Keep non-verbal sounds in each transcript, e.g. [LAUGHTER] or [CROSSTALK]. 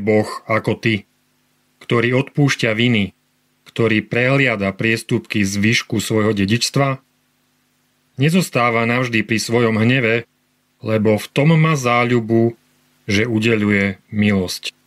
Boh ako ty, ktorý odpúšťa viny, ktorý prehliada priestupky z výšku svojho dedičstva? Nezostáva navždy pri svojom hneve, lebo v tom má záľubu, že udeluje milosť.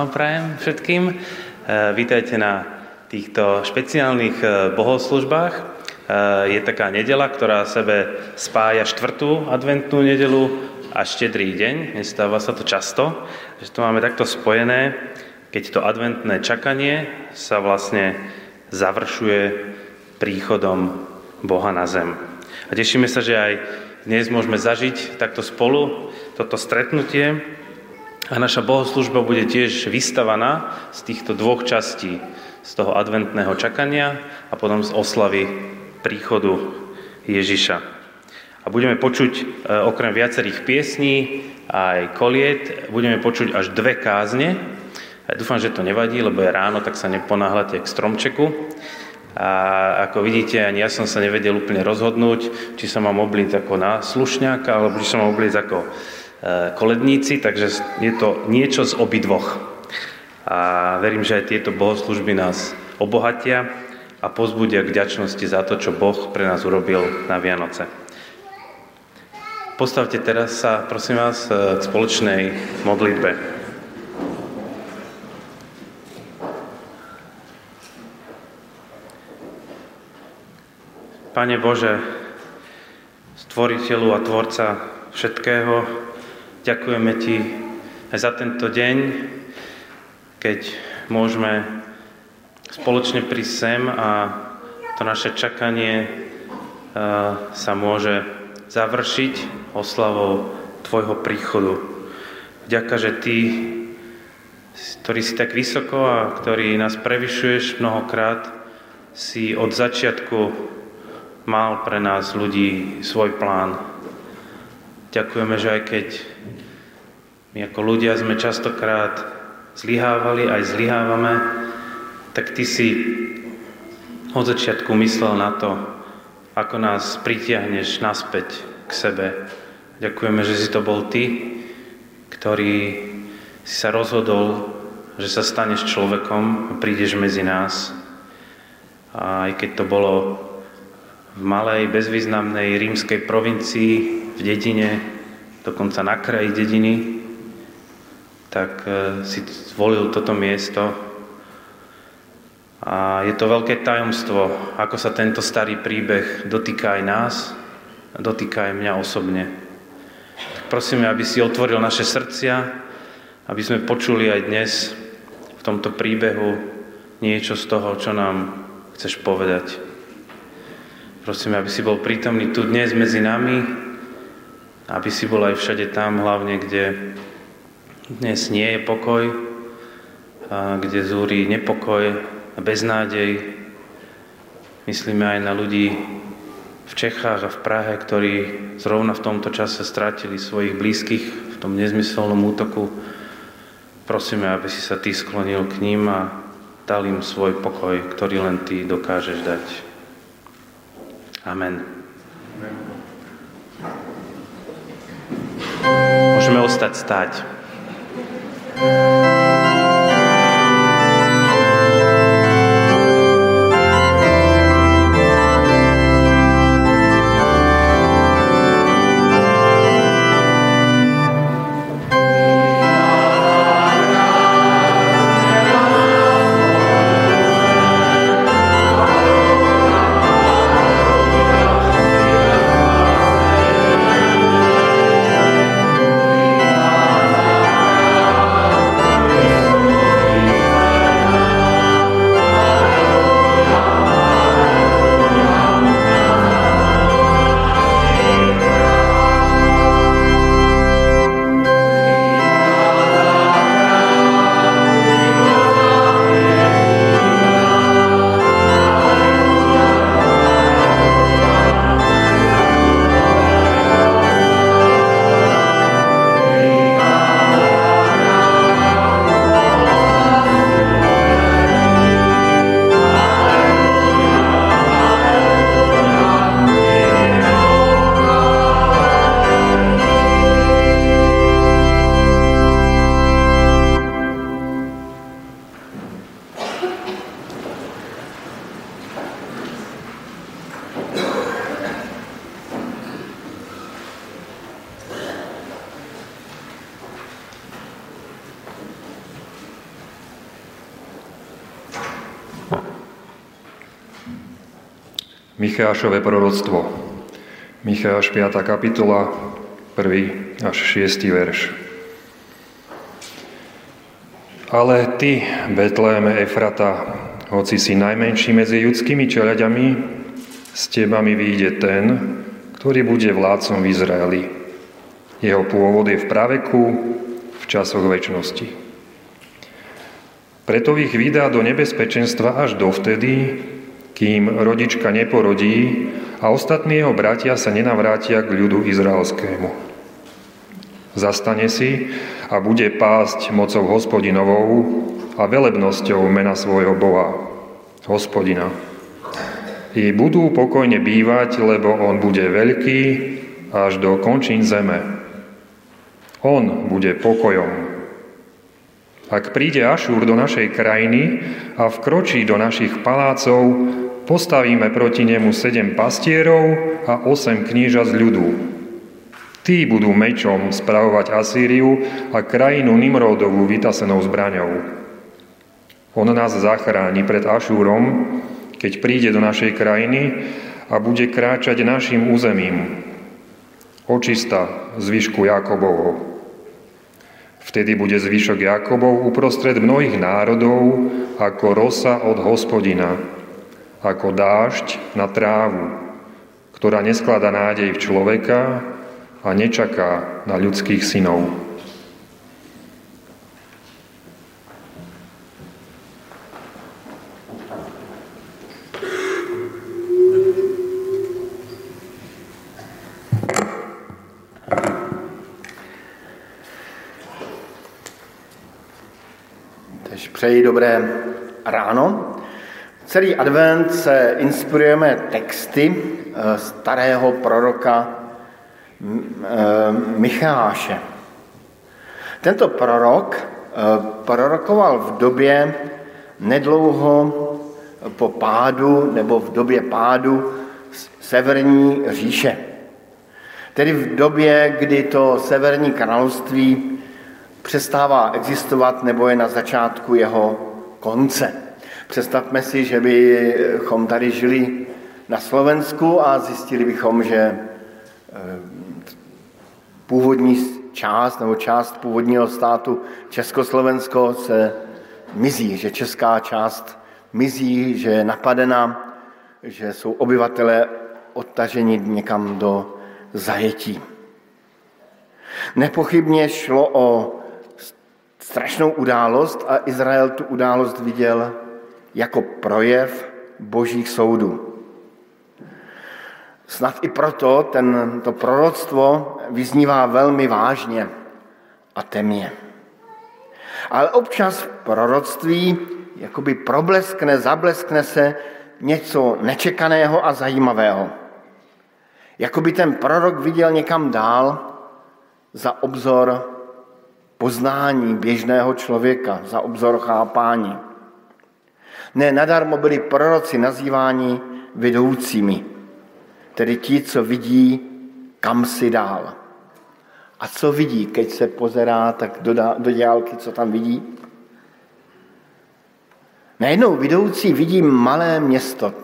Vám prajem všetkým. E, vítajte na týchto špeciálnych e, bohoslužbách. E, je taká nedela, ktorá sebe spája štvrtú adventnú nedelu a štedrý deň. Nestáva sa to často, že to máme takto spojené, keď to adventné čakanie sa vlastne završuje príchodom Boha na zem. A tešíme sa, že aj dnes môžeme zažiť takto spolu toto stretnutie, a naša bohoslužba bude tiež vystavaná z týchto dvoch častí, z toho adventného čakania a potom z oslavy príchodu Ježiša. A budeme počuť e, okrem viacerých piesní aj koliet, budeme počuť až dve kázne. Ja dúfam, že to nevadí, lebo je ráno, tak sa neponáhľate k stromčeku. A ako vidíte, ani ja som sa nevedel úplne rozhodnúť, či sa mám obliť ako na slušňáka, alebo či sa mám obliť ako koledníci, takže je to niečo z obidvoch. A verím, že aj tieto bohoslužby nás obohatia a pozbudia k ďačnosti za to, čo Boh pre nás urobil na Vianoce. Postavte teraz sa, prosím vás, eh, k spoločnej modlitbe. Pane Bože, stvoriteľu a tvorca všetkého, Ďakujeme Ti za tento deň, keď môžeme spoločne prísť sem a to naše čakanie sa môže završiť oslavou Tvojho príchodu. Ďaká, že Ty, ktorý si tak vysoko a ktorý nás prevyšuješ mnohokrát, si od začiatku mal pre nás ľudí svoj plán. Ďakujeme, že aj keď my ako ľudia sme častokrát zlyhávali, aj zlyhávame, tak Ty si od začiatku myslel na to, ako nás pritiahneš naspäť k sebe. Ďakujeme, že si to bol Ty, ktorý si sa rozhodol, že sa staneš človekom a prídeš medzi nás. A aj keď to bolo v malej, bezvýznamnej rímskej provincii, v dedine, dokonca na kraji dediny, tak e, si zvolil toto miesto. A je to veľké tajomstvo, ako sa tento starý príbeh dotýka aj nás, dotýka aj mňa osobne. Tak prosíme, aby si otvoril naše srdcia, aby sme počuli aj dnes v tomto príbehu niečo z toho, čo nám chceš povedať. Prosíme, aby si bol prítomný tu dnes medzi nami, aby si bol aj všade tam, hlavne kde dnes nie je pokoj, kde zúri nepokoj a beznádej. Myslíme aj na ľudí v Čechách a v Prahe, ktorí zrovna v tomto čase strátili svojich blízkych v tom nezmyselnom útoku Prosíme, aby si sa Ty sklonil k ním a dal im svoj pokoj, ktorý len Ty dokážeš dať. Amen. Môžeme ostať stáť. Música Michášové proroctvo. Micháš 5. kapitola, 1. až 6. verš. Ale ty, Betléme Efrata, hoci si najmenší medzi ľudskými čeľaďami, s teba mi vyjde ten, ktorý bude vládcom v Izraeli. Jeho pôvod je v praveku, v časoch väčšnosti. Preto ich vydá do nebezpečenstva až dovtedy, kým rodička neporodí a ostatní jeho bratia sa nenavrátia k ľudu izraelskému. Zastane si a bude pásť mocou hospodinovou a velebnosťou mena svojho Boha, hospodina. I budú pokojne bývať, lebo on bude veľký až do končín zeme. On bude pokojom. Ak príde Ašúr do našej krajiny a vkročí do našich palácov, Postavíme proti nemu sedem pastierov a osem kníža z ľudu. Tí budú mečom spravovať Asýriu a krajinu Nimrodovú vytasenou zbraňou. On nás zachráni pred Ašúrom, keď príde do našej krajiny a bude kráčať našim územím. Očista zvyšku Jakobovho. Vtedy bude zvyšok Jakobov uprostred mnohých národov ako rosa od hospodina ako dážď na trávu, ktorá nesklada nádej v človeka a nečaká na ľudských synov. přeji dobré ráno. Celý advent se inspirujeme texty eh, starého proroka eh, Micháše. Tento prorok prorokoval v době nedlouho po pádu nebo v době pádu severní říše. Tedy v době, kdy to severní království přestává existovat nebo je na začátku jeho konce. Představme si, že bychom tady žili na Slovensku a zjistili bychom, že eh, původní část nebo část původního státu Československo se mizí, že česká část mizí, že je napadena, že jsou obyvatele odtaženi někam do zajetí. Nepochybně šlo o strašnou událost a Izrael tu událost viděl jako projev božích soudů. Snad i proto ten, to proroctvo vyznívá velmi vážně a temně. Ale občas v proroctví jakoby probleskne, zableskne se něco nečekaného a zajímavého. Jakoby ten prorok viděl někam dál za obzor poznání běžného člověka, za obzor chápání. Ne nadarmo byli proroci nazýváni vedoucími, tedy ti, co vidí, kam si dál. A co vidí, keď se pozerá tak do, do dělky, co tam vidí? Najednou vidoucí vidí malé město,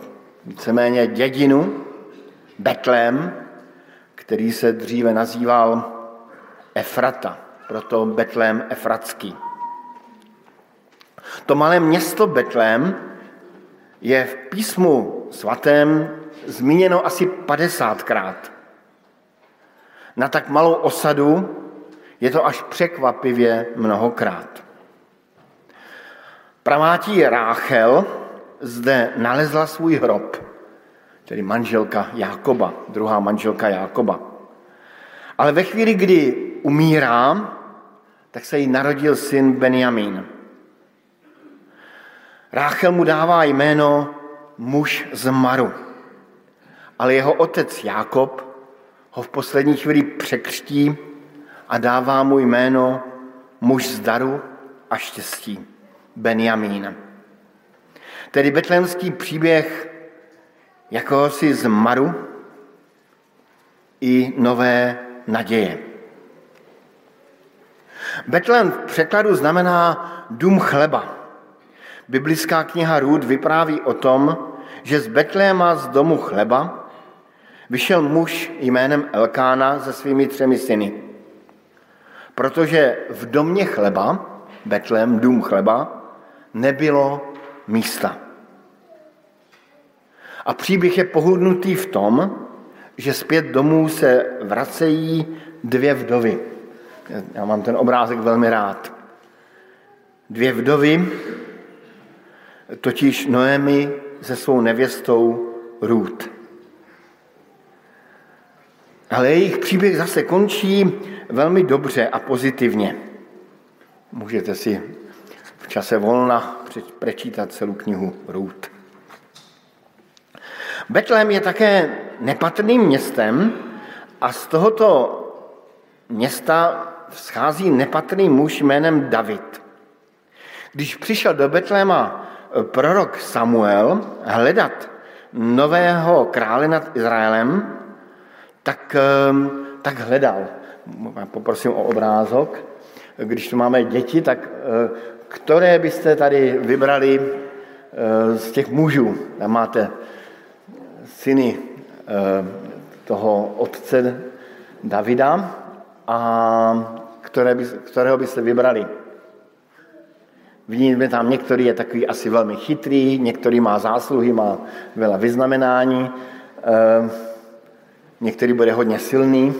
víceméně dědinu, Betlém, který se dříve nazýval Efrata, proto Betlém Efratský. To malé město Betlém je v písmu svatém zmíněno asi 50krát. Na tak malou osadu je to až překvapivě mnohokrát. Pravátí Ráchel zde nalezla svůj hrob, tedy manželka Jákoba, druhá manželka Jákoba. Ale ve chvíli, kdy umírá, tak se jí narodil syn Benjamín. Ráchel mu dává jméno muž z Maru, ale jeho otec Jákob ho v poslední chvíli překřtí a dává mu jméno muž z daru a štěstí, Benjamín. Tedy betlémský příběh jako si z Maru i nové naděje. Betlém v překladu znamená dům chleba. Biblická kniha Růd vypráví o tom, že z Betléma z domu chleba vyšel muž jménem Elkána se svými třemi syny. Protože v domě chleba, Betlém, dům chleba, nebylo místa. A příběh je pohudnutý v tom, že zpět domů se vracejí dvě vdovy. Já mám ten obrázek velmi rád. Dvě vdovy, totiž Noemi se svou nevěstou Ruth. Ale jejich příběh zase končí velmi dobře a pozitivně. Můžete si v čase volna přečítat celou knihu Ruth. Betlém je také nepatrným městem a z tohoto města schází nepatrný muž jménem David. Když přišel do Betléma prorok Samuel hledat nového krále nad Izraelem, tak, ehm, tak hledal. Poprosím o obrázok. Když tu máme děti, tak eh, které byste tady vybrali eh, z těch mužů? Tam máte syny toho otce Davida a které by, kterého byste vybrali? Vidíme tam, některý je takový asi velmi chytrý, některý má zásluhy, má veľa vyznamenání, eh, některý bude hodně silný.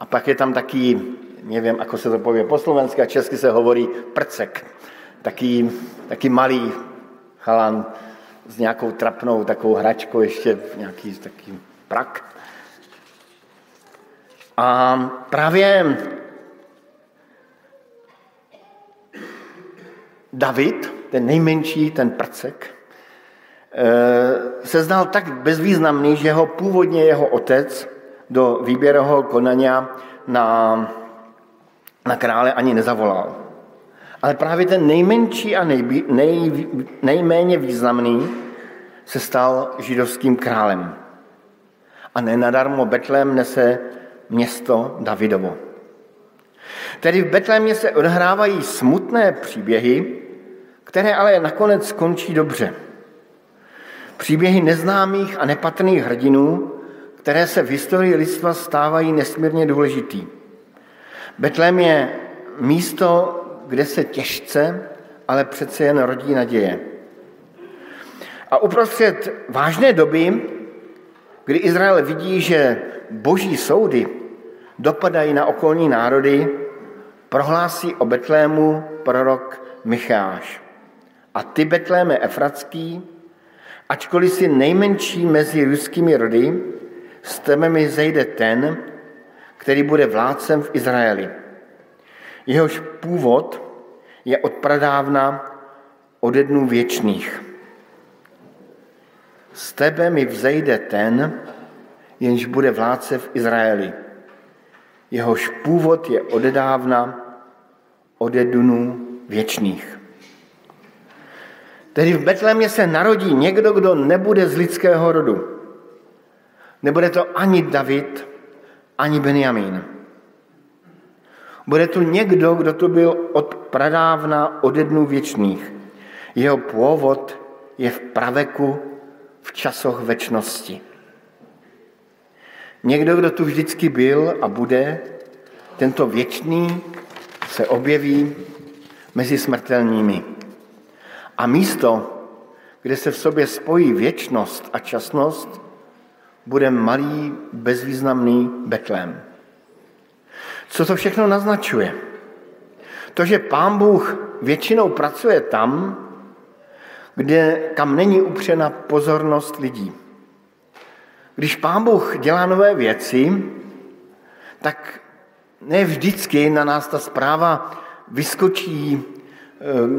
A pak je tam taký, nevím, ako se to povie po slovensky, a česky se hovorí prcek. Taký, taký malý chalan s nějakou trapnou takovou hračkou, ještě nějaký taký prak. A právě David, ten nejmenší, ten prcek, eh, se znal tak bezvýznamný, že ho původně jeho otec do výběrového konania na, na krále ani nezavolal. Ale právě ten nejmenší a nejbí, nej, nejméně významný se stal židovským králem. A nenadarmo Betlém nese město Davidovo. Tedy v Betlémě se odhrávají smutné příběhy, které ale nakonec skončí dobře. Příběhy neznámých a nepatrných hrdinů, které se v historii lidstva stávají nesmírně důležitý. Betlém je místo, kde se těžce, ale přece jen rodí naděje. A uprostřed vážné doby, kdy Izrael vidí, že boží soudy dopadají na okolní národy, prohlásí o Betlému prorok Micháš. A ty, Betléme Efratský, ačkoliv si nejmenší mezi ruskými rody, z tebe mi zejde ten, který bude vládcem v Izraeli. Jehož původ je od pradávna ode dnů věčných. Z tebe mi vzejde ten, jenž bude vládce v Izraeli. Jehož původ je odedávna ode dnů věčných. Tedy v Betlémě se narodí někdo, kdo nebude z lidského rodu. Nebude to ani David, ani Benjamín. Bude tu někdo, kdo tu byl od pradávna, ode dnů věčných. Jeho původ je v praveku, v časoch večnosti. Někdo, kdo tu vždycky byl a bude, tento věčný se objeví mezi smrtelními. A místo, kde se v sobě spojí věčnost a časnost, bude malý, bezvýznamný Betlém. Co to všechno naznačuje? To, že pán Bůh většinou pracuje tam, kde, kam není upřena pozornost lidí. Když pán Bůh dělá nové věci, tak ne vždycky na nás ta zpráva vyskočí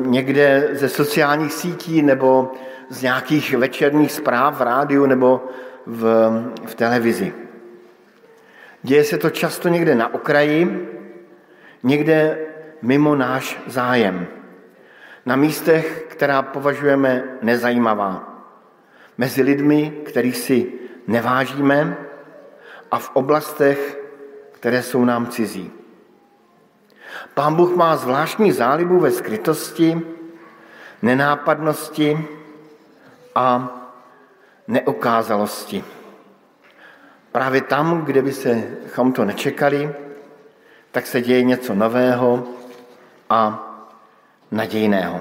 někde ze sociálních sítí nebo z nějakých večerních zpráv v rádiu nebo v, v televizi. Děje se to často někde na okraji, někde mimo náš zájem. Na místech, která považujeme nezajímavá. Mezi lidmi, kterých si nevážíme a v oblastech, které jsou nám cizí. Pán Bůh má zvláštní zálibu ve skrytosti, nenápadnosti a neokázalosti. Právě tam, kde by se to nečekali, tak se děje něco nového a nadějného.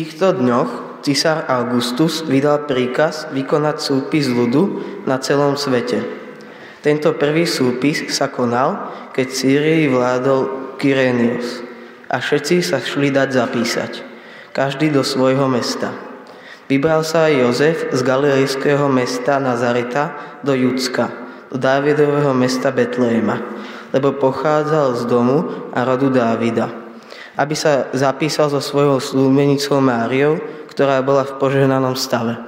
Týchto dňoch cisár Augustus vydal príkaz vykonať súpis ľudu na celom svete. Tento prvý súpis sa konal, keď Sýrii vládol Kyrenius a všetci sa šli dať zapísať, každý do svojho mesta. Vybral sa aj Jozef z galilejského mesta Nazareta do Judska, do Dávidového mesta Betlejma, lebo pochádzal z domu a rodu Dávida, aby sa zapísal so svojou slúbenicou Máriou, ktorá bola v požehnanom stave.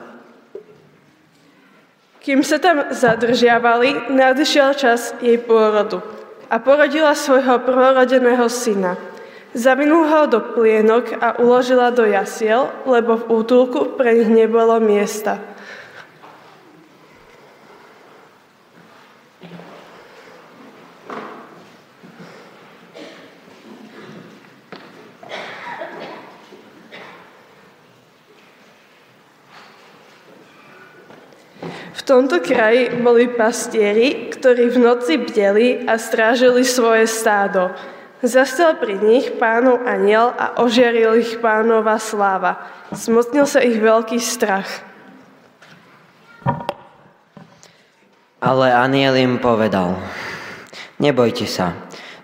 Kým sa tam zadržiavali, nadišiel čas jej pôrodu a porodila svojho prvorodeného syna. Zavinul ho do plienok a uložila do jasiel, lebo v útulku pre nich nebolo miesta. V tomto kraji boli pastieri, ktorí v noci bdeli a strážili svoje stádo. Zastel pri nich pánov aniel a ožiaril ich pánova sláva. Smotnil sa ich veľký strach. Ale aniel im povedal, nebojte sa,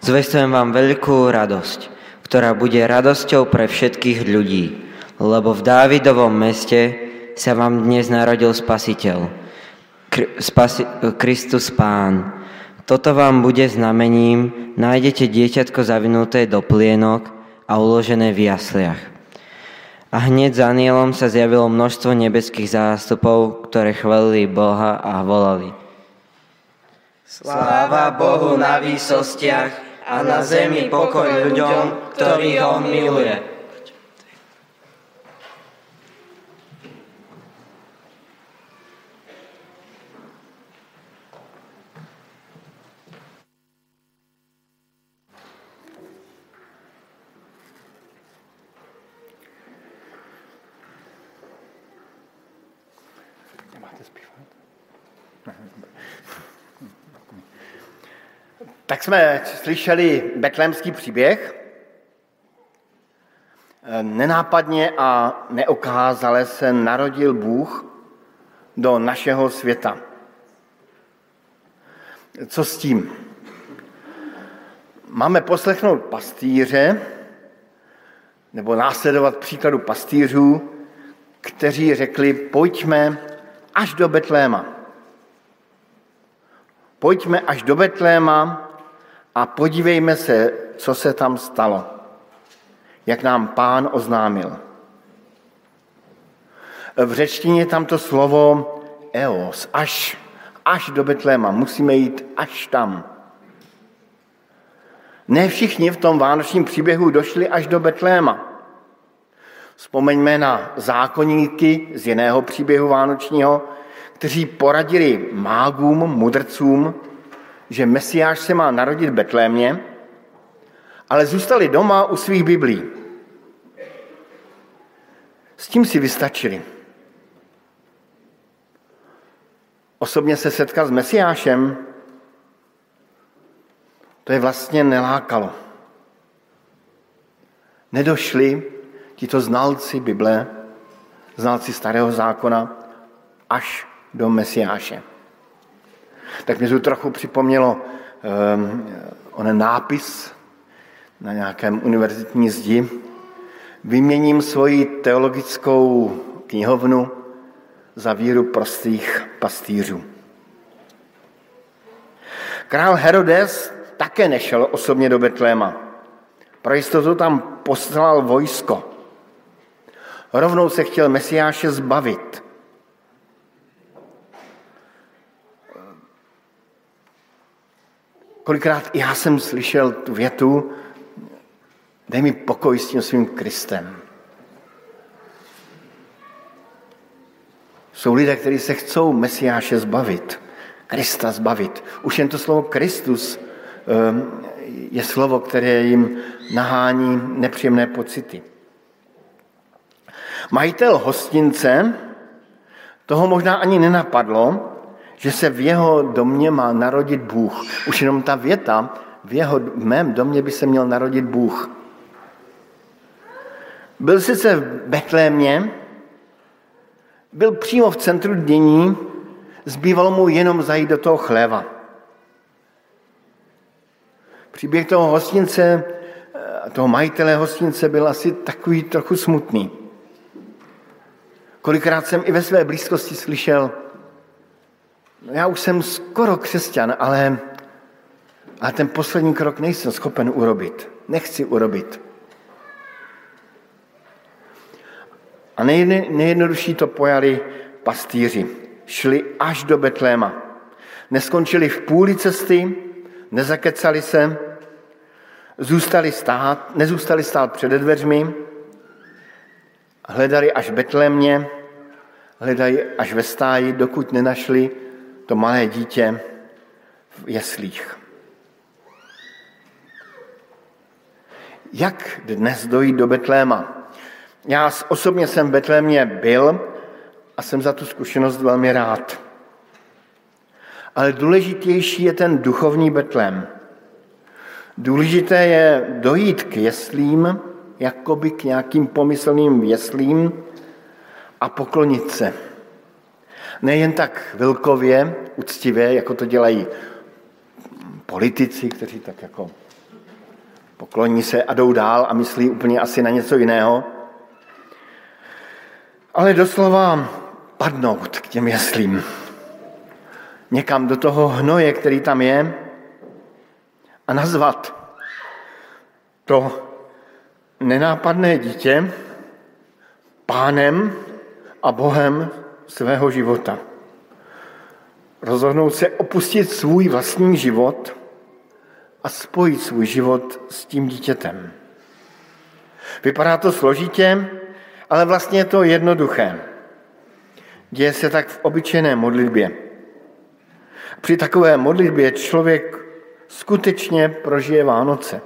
zvestujem vám veľkú radosť, ktorá bude radosťou pre všetkých ľudí, lebo v Dávidovom meste sa vám dnes narodil Spasiteľ, spasi, Kristus Pán. Toto vám bude znamením, nájdete dieťatko zavinuté do plienok a uložené v jasliach. A hneď za anielom sa zjavilo množstvo nebeských zástupov, ktoré chválili Boha a volali. Sláva Bohu na výsostiach a na zemi pokoj ľuďom, ktorí ho miluje. Tak jsme slyšeli betlémský příběh. Nenápadně a neokázale se narodil Bůh do našeho světa. Co s tím? Máme poslechnout pastýře, nebo následovat příkladu pastýřů, kteří řekli, pojďme až do Betléma. Pojďme až do Betléma, a podívejme se, co se tam stalo, jak nám pán oznámil. V řečtině tam to slovo eos, až, až do Betléma, musíme jít až tam. Ne všichni v tom vánočním příběhu došli až do Betléma. Vzpomeňme na zákonníky z jiného příběhu vánočního, kteří poradili mágům, mudrcům, že Mesiáš se má narodit v Betlémě, ale zůstali doma u svých biblí. S tím si vystačili. Osobně se setkat s Mesiášem, to je vlastně nelákalo. Nedošli tito znalci Bible, znalci Starého zákona, až do Mesiáše tak mě to trochu připomnělo um, onen nápis na nějakém univerzitní zdi. Vyměním svoji teologickou knihovnu za víru prostých pastýřů. Král Herodes také nešel osobně do Betléma. Pro jistotu tam poslal vojsko. Rovnou se chtěl Mesiáše zbavit. Kolikrát já jsem slyšel tu větu, dej mi pokoj s tím svým Kristem. Jsou lidé, kteří se chcou Mesiáše zbavit, Krista zbavit. Už jen to slovo Kristus ehm, je slovo, které jim nahání nepříjemné pocity. Majitel hostince toho možná ani nenapadlo, že se v jeho domě má narodit Bůh. Už jenom ta věta, v, jeho, v mém domě by se měl narodit Bůh. Byl sice v Betlémě, byl přímo v centru dění, zbývalo mu jenom zajít do toho chléva. Příběh toho hostince, eh, toho majitele hostince byl asi takový trochu smutný. Kolikrát jsem i ve své blízkosti slyšel, no já už jsem skoro křesťan, ale, ale ten poslední krok nejsem schopen urobit. Nechci urobit. A nejjednodušší to pojali pastýři. Šli až do Betléma. Neskončili v půli cesty, nezakecali se, zůstali stát, nezůstali stát před dveřmi, hledali až Betlémě, hledali až ve stáji, dokud nenašli to malé dítě v jeslích. Jak dnes dojít do Betléma? Já osobně jsem v Betlémě byl a jsem za tu zkušenost velmi rád. Ale důležitější je ten duchovní Betlém. Důležité je dojít k jeslím, jakoby k nějakým pomyslným jeslím a poklonit se. Nejen tak vilkově, uctivě, jako to dělají politici, kteří tak jako pokloní se a jdou dál a myslí úplně asi na něco jiného, ale doslova padnout k těm jeslím. Někam do toho hnoje, který tam je, a nazvat to nenápadné dítě pánem a bohem svého života. Rozhodnout se opustit svůj vlastní život a spojit svůj život s tím dítětem. Vypadá to složitě, ale vlastně je to jednoduché. Děje se tak v obyčejné modlitbě. Při takové modlitbě člověk skutečně prožije Vánoce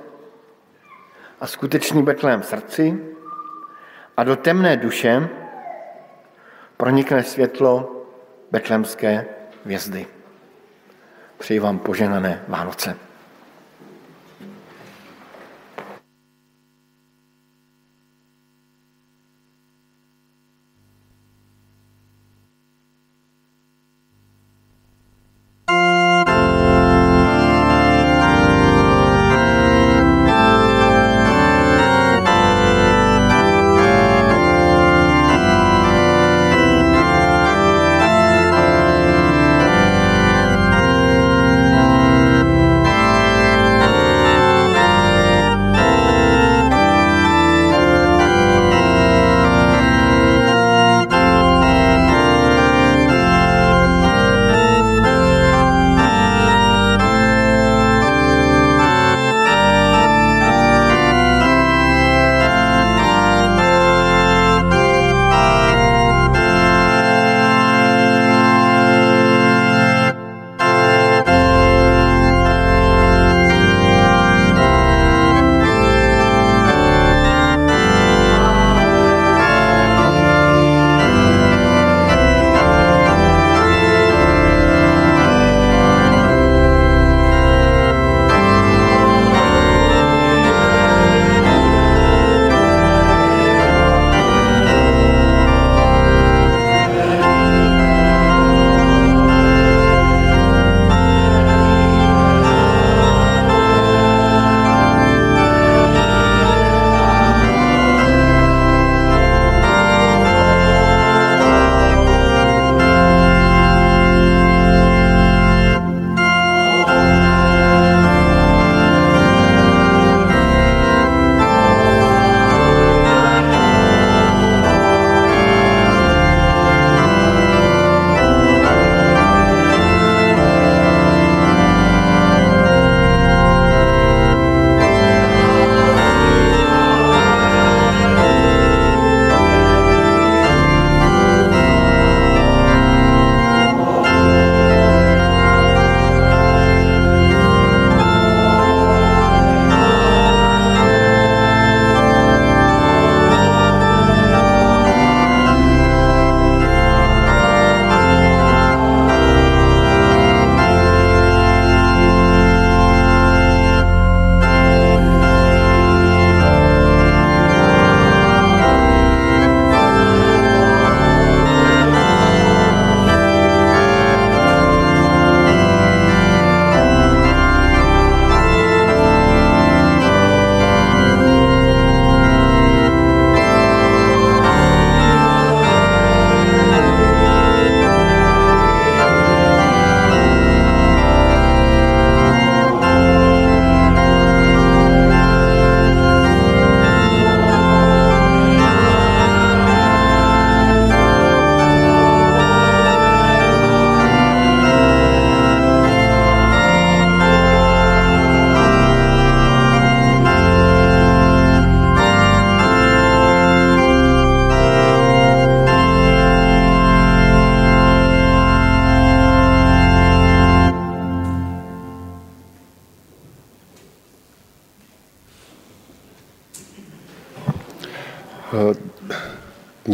a skutečný Betlém v srdci a do temné duše pronikne světlo betlemské hvězdy. Přeji vám poženané Vánoce.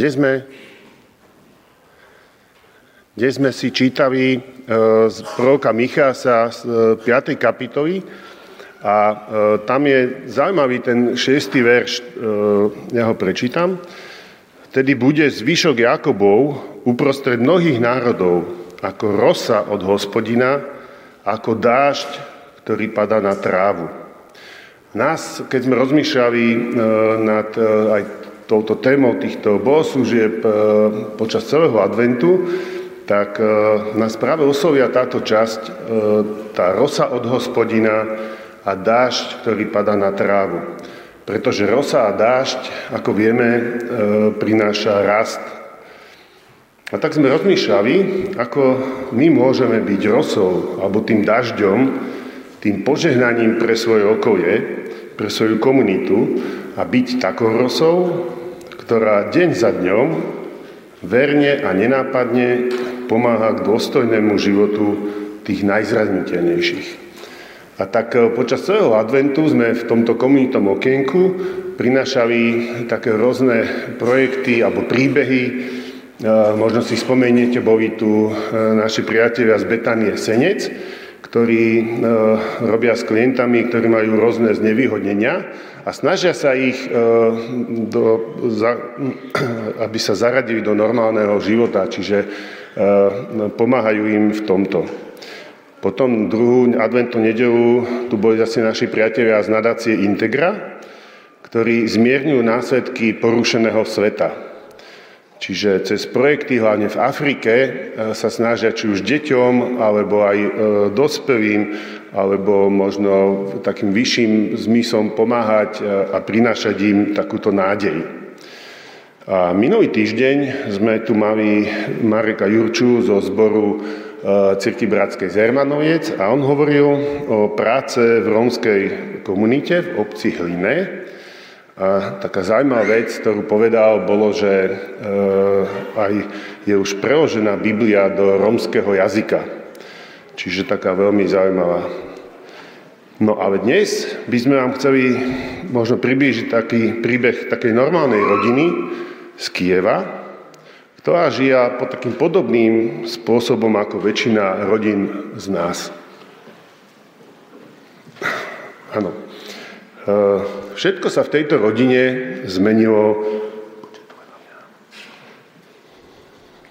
Dnes sme, dnes sme si čítali z proroka Michása z 5. kapitoly a tam je zaujímavý ten šiestý verš, ja ho prečítam. Tedy bude zvyšok Jakobov uprostred mnohých národov ako rosa od hospodina, ako dážď, ktorý padá na trávu. Nás, keď sme rozmýšľali e, nad e, aj touto témou týchto bohoslúžieb e, počas celého adventu, tak nás práve oslovia táto časť, tá rosa od hospodina a dážď, ktorý padá na trávu. Pretože rosa a dážď, ako vieme, e, prináša rast. A tak sme rozmýšľali, ako my môžeme byť rosou, alebo tým dažďom, tým požehnaním pre svoje okolie, pre svoju komunitu a byť takou rosou, ktorá deň za dňom verne a nenápadne pomáha k dôstojnému životu tých najzraniteľnejších. A tak e, počas celého adventu sme v tomto komunitom okienku prinášali také rôzne projekty alebo príbehy. E, možno si spomeniete, boli tu e, naši priatelia z Betanie Senec, ktorí robia s klientami, ktorí majú rôzne znevýhodnenia a snažia sa ich, do, [CLEARS THROAT] aby sa zaradili do normálneho života, čiže pomáhajú im v tomto. Potom druhú adventnú nedelu tu boli zase naši priatelia z nadácie Integra, ktorí zmierňujú následky porušeného sveta. Čiže cez projekty hlavne v Afrike e, sa snažia či už deťom, alebo aj e, dospelým, alebo možno takým vyšším zmyslom pomáhať e, a prinášať im takúto nádej. A minulý týždeň sme tu mali Mareka Jurču zo zboru cirkvi Bratskej Zermanoviec a on hovoril o práce v rómskej komunite v obci Hline. A taká zaujímavá vec, ktorú povedal, bolo, že eh, aj je už preložená Biblia do rómskeho jazyka. Čiže taká veľmi zaujímavá. No ale dnes by sme vám chceli možno priblížiť taký príbeh takej normálnej rodiny z Kieva, ktorá žija pod takým podobným spôsobom ako väčšina rodín z nás. Áno. Všetko sa v tejto rodine zmenilo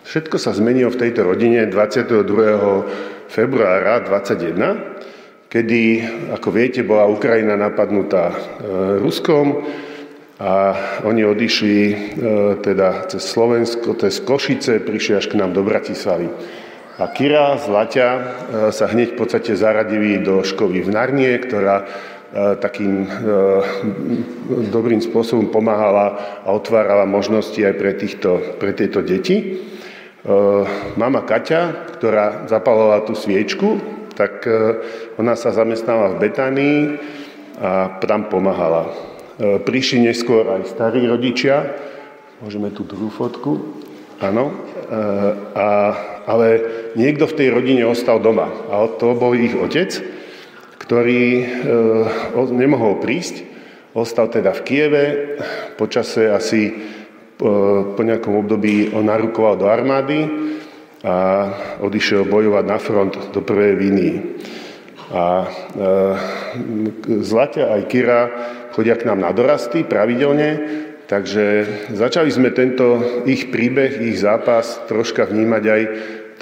Všetko sa zmenilo v tejto rodine 22. februára 2021, kedy, ako viete, bola Ukrajina napadnutá e, Ruskom, a oni odišli e, teda cez Slovensko, cez Košice, prišli až k nám do Bratislavy. A Kira z Laťa e, sa hneď v podstate zaradili do školy v Narnie, ktorá takým dobrým spôsobom pomáhala a otvárala možnosti aj pre, týchto, pre tieto deti. Mama Kaťa, ktorá zapalovala tú sviečku, tak ona sa zamestnala v Betánii a tam pomáhala. E, prišli neskôr aj starí rodičia, môžeme tú druhú fotku, áno, e, ale niekto v tej rodine ostal doma a to bol ich otec, ktorý e, nemohol prísť, ostal teda v Kieve, počase asi po nejakom období on narukoval do armády a odišiel bojovať na front do prvej línie. A e, Zlatia aj Kira chodia k nám na dorasty pravidelne, takže začali sme tento ich príbeh, ich zápas troška vnímať aj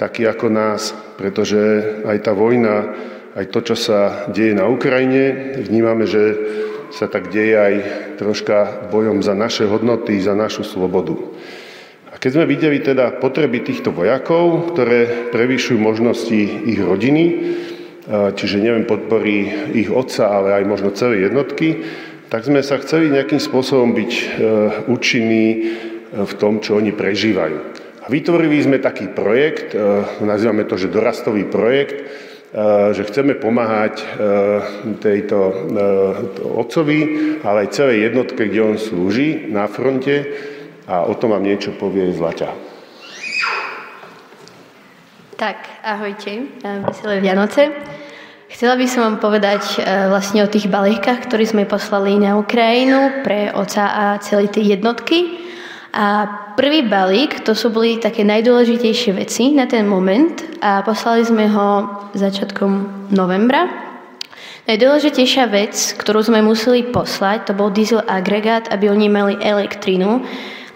taký ako nás, pretože aj tá vojna, aj to, čo sa deje na Ukrajine, vnímame, že sa tak deje aj troška bojom za naše hodnoty, za našu slobodu. A keď sme videli teda potreby týchto vojakov, ktoré prevýšujú možnosti ich rodiny, čiže neviem, podporí ich otca, ale aj možno celé jednotky, tak sme sa chceli nejakým spôsobom byť e, účinní e, v tom, čo oni prežívajú. A vytvorili sme taký projekt, e, nazývame to, že dorastový projekt, že chceme pomáhať tejto otcovi, ale aj celej jednotke, kde on slúži na fronte a o tom vám niečo povie Zlaťa. Tak, ahojte, veselé Vianoce. Chcela by som vám povedať vlastne o tých balíkach, ktoré sme poslali na Ukrajinu pre oca a celé tie jednotky. A prvý balík, to sú boli také najdôležitejšie veci na ten moment a poslali sme ho začiatkom novembra. Najdôležitejšia vec, ktorú sme museli poslať, to bol diesel agregát, aby oni mali elektrínu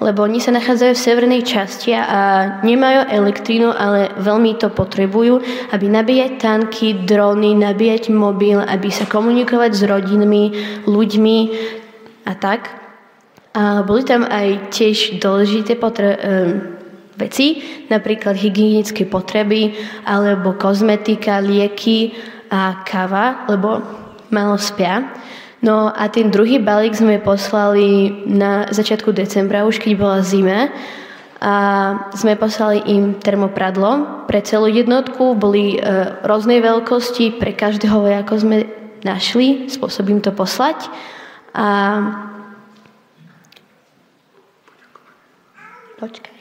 lebo oni sa nachádzajú v severnej časti a nemajú elektrínu, ale veľmi to potrebujú, aby nabíjať tanky, drony, nabíjať mobil, aby sa komunikovať s rodinami, ľuďmi a tak. A boli tam aj tiež dôležité potre- veci, napríklad hygienické potreby, alebo kozmetika, lieky a káva, lebo malo spia. No a ten druhý balík sme poslali na začiatku decembra, už keď bola zima. A sme poslali im termopradlo. Pre celú jednotku boli e, rôznej veľkosti, pre každého vojako sme našli spôsob im to poslať. A... Počkaj.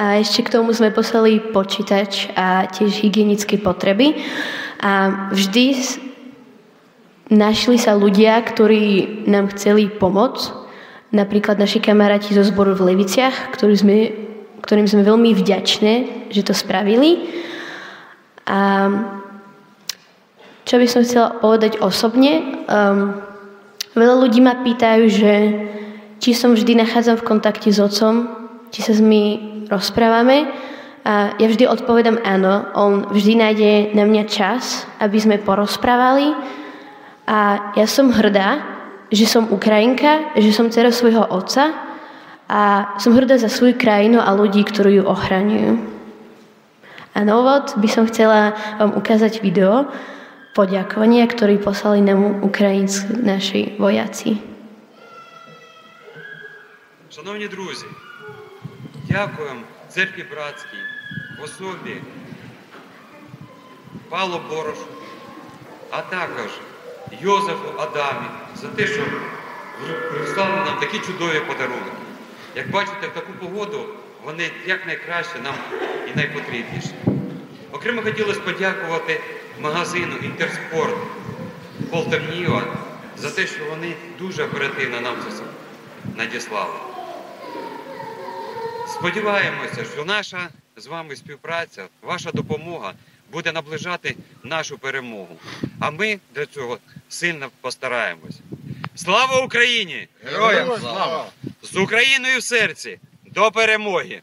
A ešte k tomu sme poslali počítač a tiež hygienické potreby. A vždy Našli sa ľudia, ktorí nám chceli pomôcť, napríklad naši kamaráti zo zboru v Leviciach, ktorý sme, ktorým sme veľmi vďačné, že to spravili. A čo by som chcela povedať osobne, um, veľa ľudí ma pýtajú, že či som vždy nachádzam v kontakte s otcom, či sa s my rozprávame. A ja vždy odpovedám áno, on vždy nájde na mňa čas, aby sme porozprávali. A ja som hrdá, že som Ukrajinka, že som dcera svojho otca a som hrdá za svoju krajinu a ľudí, ktorú ju ochraňujú. A na úvod by som chcela vám ukázať video poďakovania, ktorý poslali nám Ukrajinsk naši vojaci. Шановні друзі, дякуємо церкві братській в особі Павло Борошу, а також Йозефу Адамі за те, що прислали нам такі чудові подарунки. Як бачите, в таку погоду вони якнайкраще нам і найпотрібніші. Окремо хотілося подякувати магазину Інтерспорт Полтавніва за те, що вони дуже оперативно нам це надіслали. Сподіваємося, що наша з вами співпраця, ваша допомога буде наближати нашу перемогу. А ми для цього сильно постараємось. Слава Україні! Героям слава! З Україною в серці! До перемоги!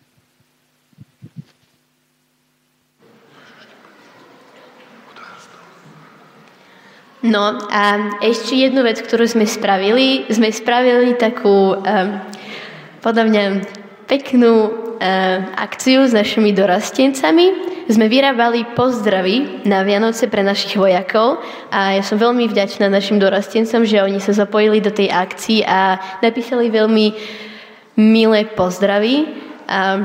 No a ešte jednu vec, ktorú sme spravili. Sme spravili takú, um, podľa mňa, peknú um, akciu s našimi dorastencami sme vyrábali pozdravy na Vianoce pre našich vojakov a ja som veľmi vďačná našim dorastencom, že oni sa zapojili do tej akcii a napísali veľmi milé pozdravy. A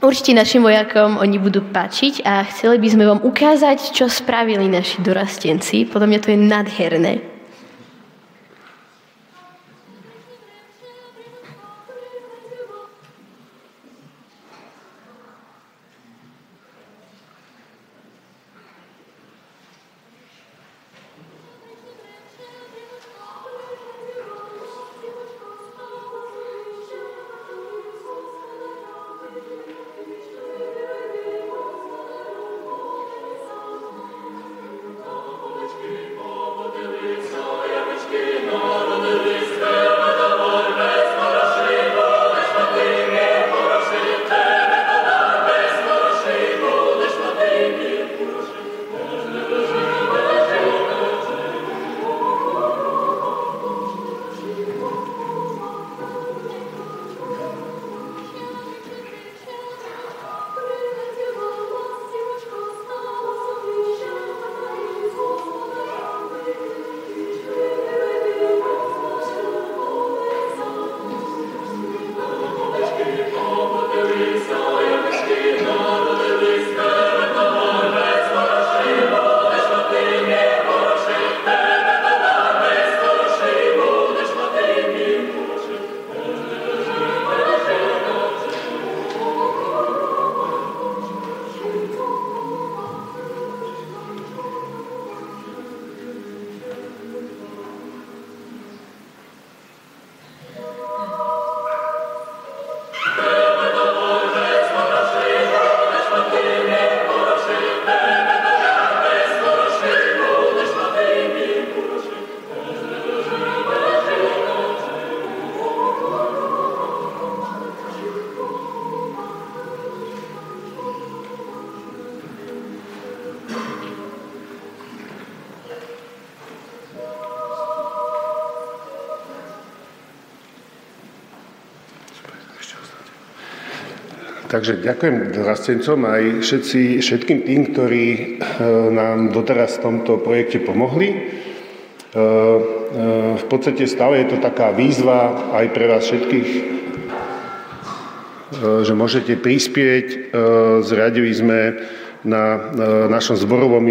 určite našim vojakom oni budú páčiť a chceli by sme vám ukázať, čo spravili naši dorastenci. Podľa mňa to je nadherné. Takže ďakujem dorastencom aj všetci, všetkým tým, ktorí e, nám doteraz v tomto projekte pomohli. E, e, v podstate stále je to taká výzva aj pre vás všetkých, že môžete prispieť. Zriadili sme na našom zborovom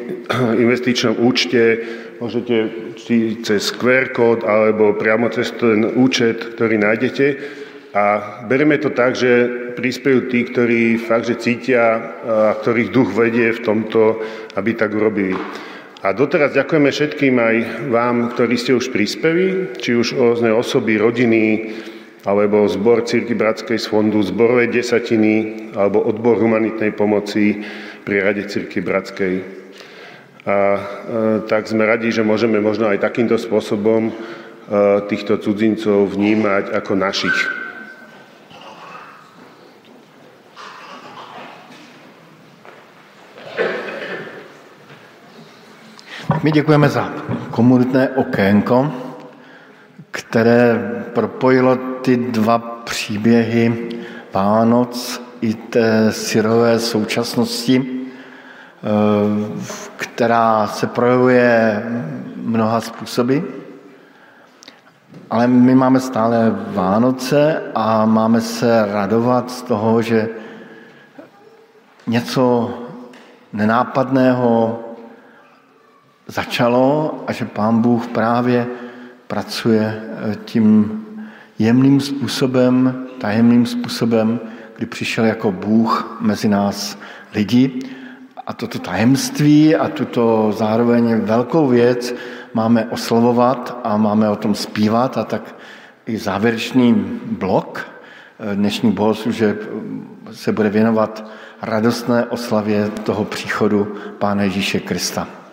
[CLEARS THROAT] investičnom účte, môžete či cez QR kód alebo priamo cez ten účet, ktorý nájdete, a bereme to tak, že prispejú tí, ktorí fakt, že cítia a ktorých duch vedie v tomto, aby tak urobili. A doteraz ďakujeme všetkým aj vám, ktorí ste už prispeli, či už rôzne osoby, rodiny, alebo zbor Círky Bratskej z fondu zborové desatiny, alebo odbor humanitnej pomoci pri Rade Círky Bratskej. A e, tak sme radi, že môžeme možno aj takýmto spôsobom e, týchto cudzincov vnímať ako našich. My děkujeme za komunitné okénko, které propojilo ty dva příběhy Vánoc i té syrové současnosti, eh, která se projevuje mnoha způsoby. Ale my máme stále Vánoce a máme se radovat z toho, že něco nenápadného, začalo a že Pán Bůh právě pracuje eh, tím jemným způsobem, tajemným způsobem, kdy přišel jako Bůh mezi nás lidi. A toto tajemství a tuto zároveň velkou věc máme oslovovat a máme o tom zpívat a tak i závěrečný blok eh, dnešní bohoslužeb se bude věnovat radostné oslavě toho příchodu Pána Ježíše Krista.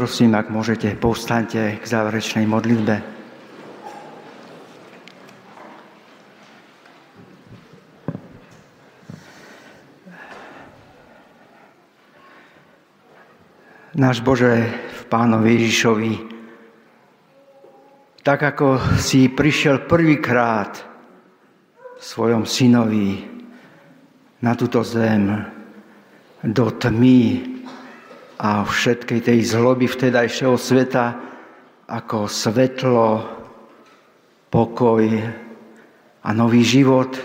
Prosím, ak môžete, povstaňte k záverečnej modlitbe. Náš Bože, v Pánovi Ježišovi, tak ako si prišiel prvýkrát svojom synovi na túto zem, do tmy a všetkej tej zloby vtedajšieho sveta ako svetlo, pokoj a nový život,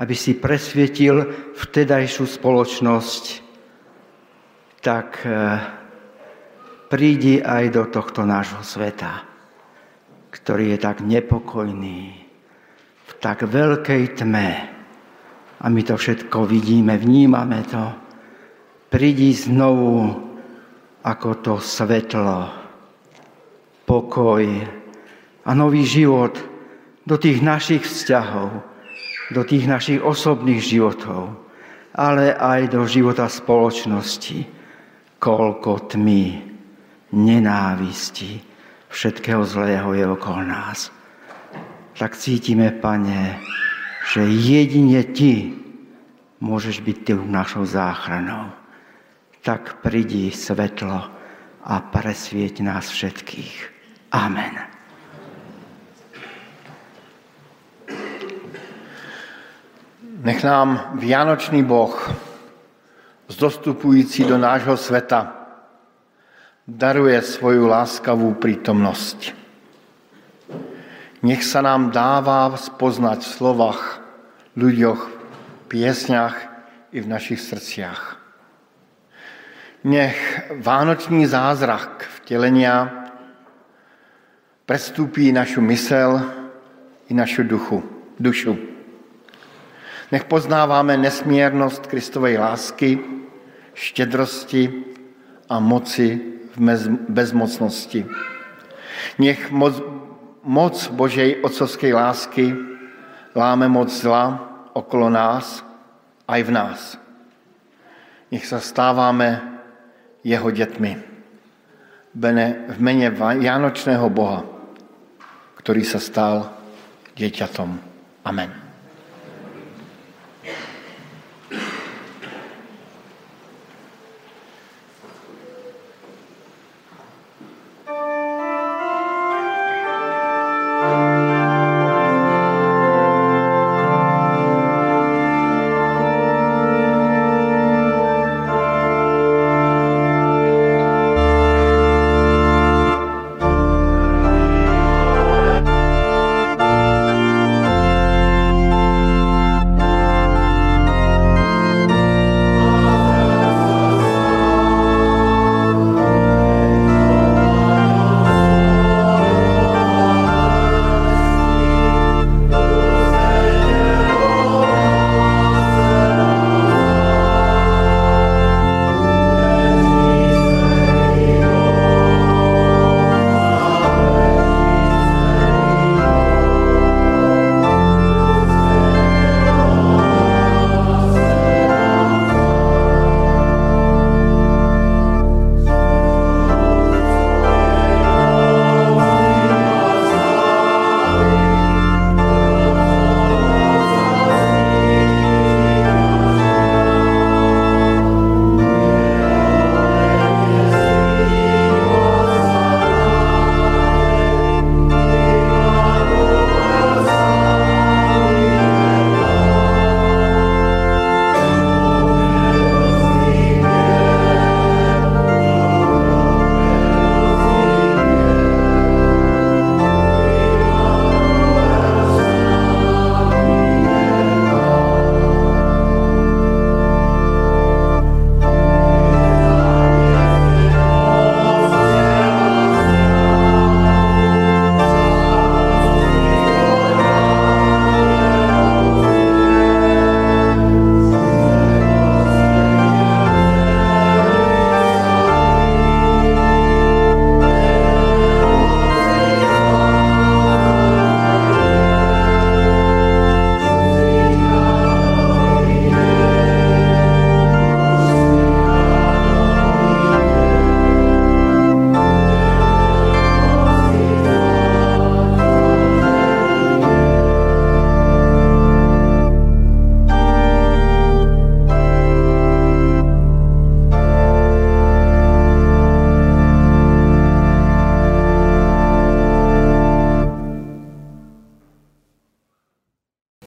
aby si presvietil vtedajšiu spoločnosť tak e, prídi aj do tohto nášho sveta, ktorý je tak nepokojný, v tak veľkej tme. A my to všetko vidíme, vnímame to. Prídi znovu ako to svetlo, pokoj a nový život do tých našich vzťahov, do tých našich osobných životov, ale aj do života spoločnosti koľko tmy, nenávisti, všetkého zlého je okolo nás. Tak cítime, Pane, že jedine Ty môžeš byť Ty našou záchranou. Tak prídi svetlo a presvieť nás všetkých. Amen. Nech nám Vianočný Boh zostupující do nášho světa, daruje svoju láskavou prítomnosť. Nech sa nám dává spoznať v slovách, ľuďoch, piesňach i v našich srdciach. Nech vánoční zázrak vtelenia prestúpí našu mysel i našu duchu, dušu. Nech poznáváme nesmiernosť Kristovej lásky, štědrosti a moci v bezmocnosti. Nech moc, moc Božej otcovské lásky láme moc zla okolo nás aj v nás. Nech sa stáváme jeho dětmi. Bene, v mene Jánočného Boha, ktorý sa stal dieťatom. Amen.